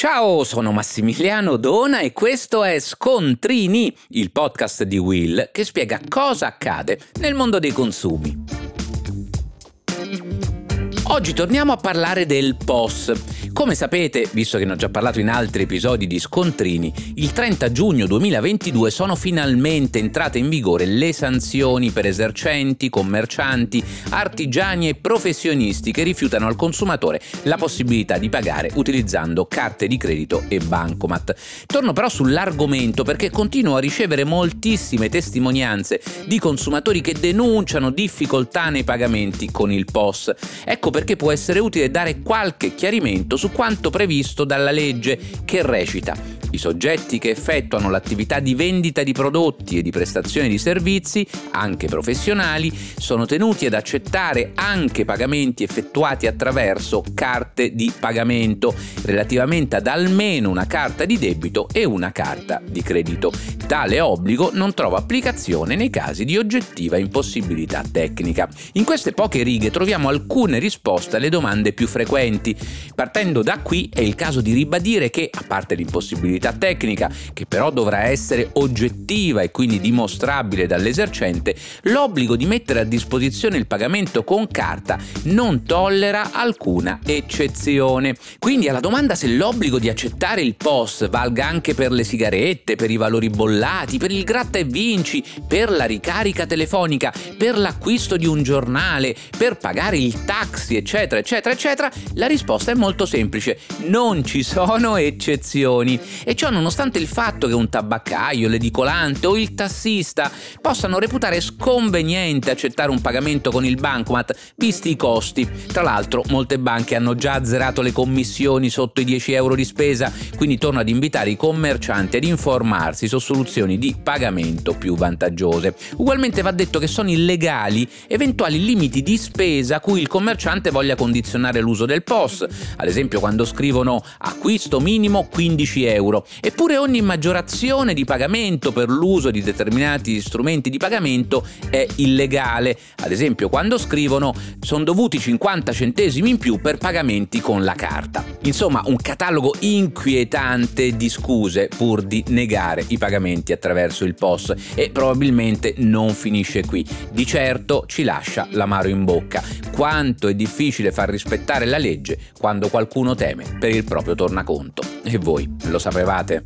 Ciao, sono Massimiliano Dona e questo è Scontrini, il podcast di Will che spiega cosa accade nel mondo dei consumi. Oggi torniamo a parlare del POS. Come sapete, visto che ne ho già parlato in altri episodi di Scontrini, il 30 giugno 2022 sono finalmente entrate in vigore le sanzioni per esercenti, commercianti, artigiani e professionisti che rifiutano al consumatore la possibilità di pagare utilizzando carte di credito e bancomat. Torno però sull'argomento perché continuo a ricevere moltissime testimonianze di consumatori che denunciano difficoltà nei pagamenti con il POS. Ecco perché può essere utile dare qualche chiarimento su quanto previsto dalla legge che recita i soggetti che effettuano l'attività di vendita di prodotti e di prestazione di servizi, anche professionali, sono tenuti ad accettare anche pagamenti effettuati attraverso carte di pagamento, relativamente ad almeno una carta di debito e una carta di credito. Tale obbligo non trova applicazione nei casi di oggettiva impossibilità tecnica. In queste poche righe troviamo alcune risposte alle domande più frequenti. Partendo da qui è il caso di ribadire che, a parte l'impossibilità responsabilità tecnica, che però dovrà essere oggettiva e quindi dimostrabile dall'esercente, l'obbligo di mettere a disposizione il pagamento con carta non tollera alcuna eccezione. Quindi alla domanda se l'obbligo di accettare il POS valga anche per le sigarette, per i valori bollati, per il gratta e vinci, per la ricarica telefonica, per l'acquisto di un giornale, per pagare il taxi, eccetera, eccetera, eccetera, la risposta è molto semplice. Non ci sono eccezioni e ciò nonostante il fatto che un tabaccaio, l'edicolante o il tassista possano reputare sconveniente accettare un pagamento con il bancomat visti i costi. Tra l'altro molte banche hanno già azzerato le commissioni sotto i 10 euro di spesa, quindi torno ad invitare i commercianti ad informarsi su soluzioni di pagamento più vantaggiose. Ugualmente va detto che sono illegali eventuali limiti di spesa a cui il commerciante voglia condizionare l'uso del POS, ad esempio quando scrivono acquisto minimo 15 Eppure ogni maggiorazione di pagamento per l'uso di determinati strumenti di pagamento è illegale. Ad esempio, quando scrivono sono dovuti 50 centesimi in più per pagamenti con la carta. Insomma, un catalogo inquietante di scuse pur di negare i pagamenti attraverso il POS e probabilmente non finisce qui. Di certo ci lascia l'amaro in bocca. Quanto è difficile far rispettare la legge quando qualcuno teme per il proprio tornaconto. E voi lo sapevate?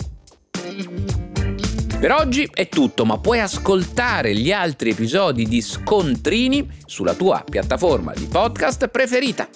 Per oggi è tutto, ma puoi ascoltare gli altri episodi di Scontrini sulla tua piattaforma di podcast preferita.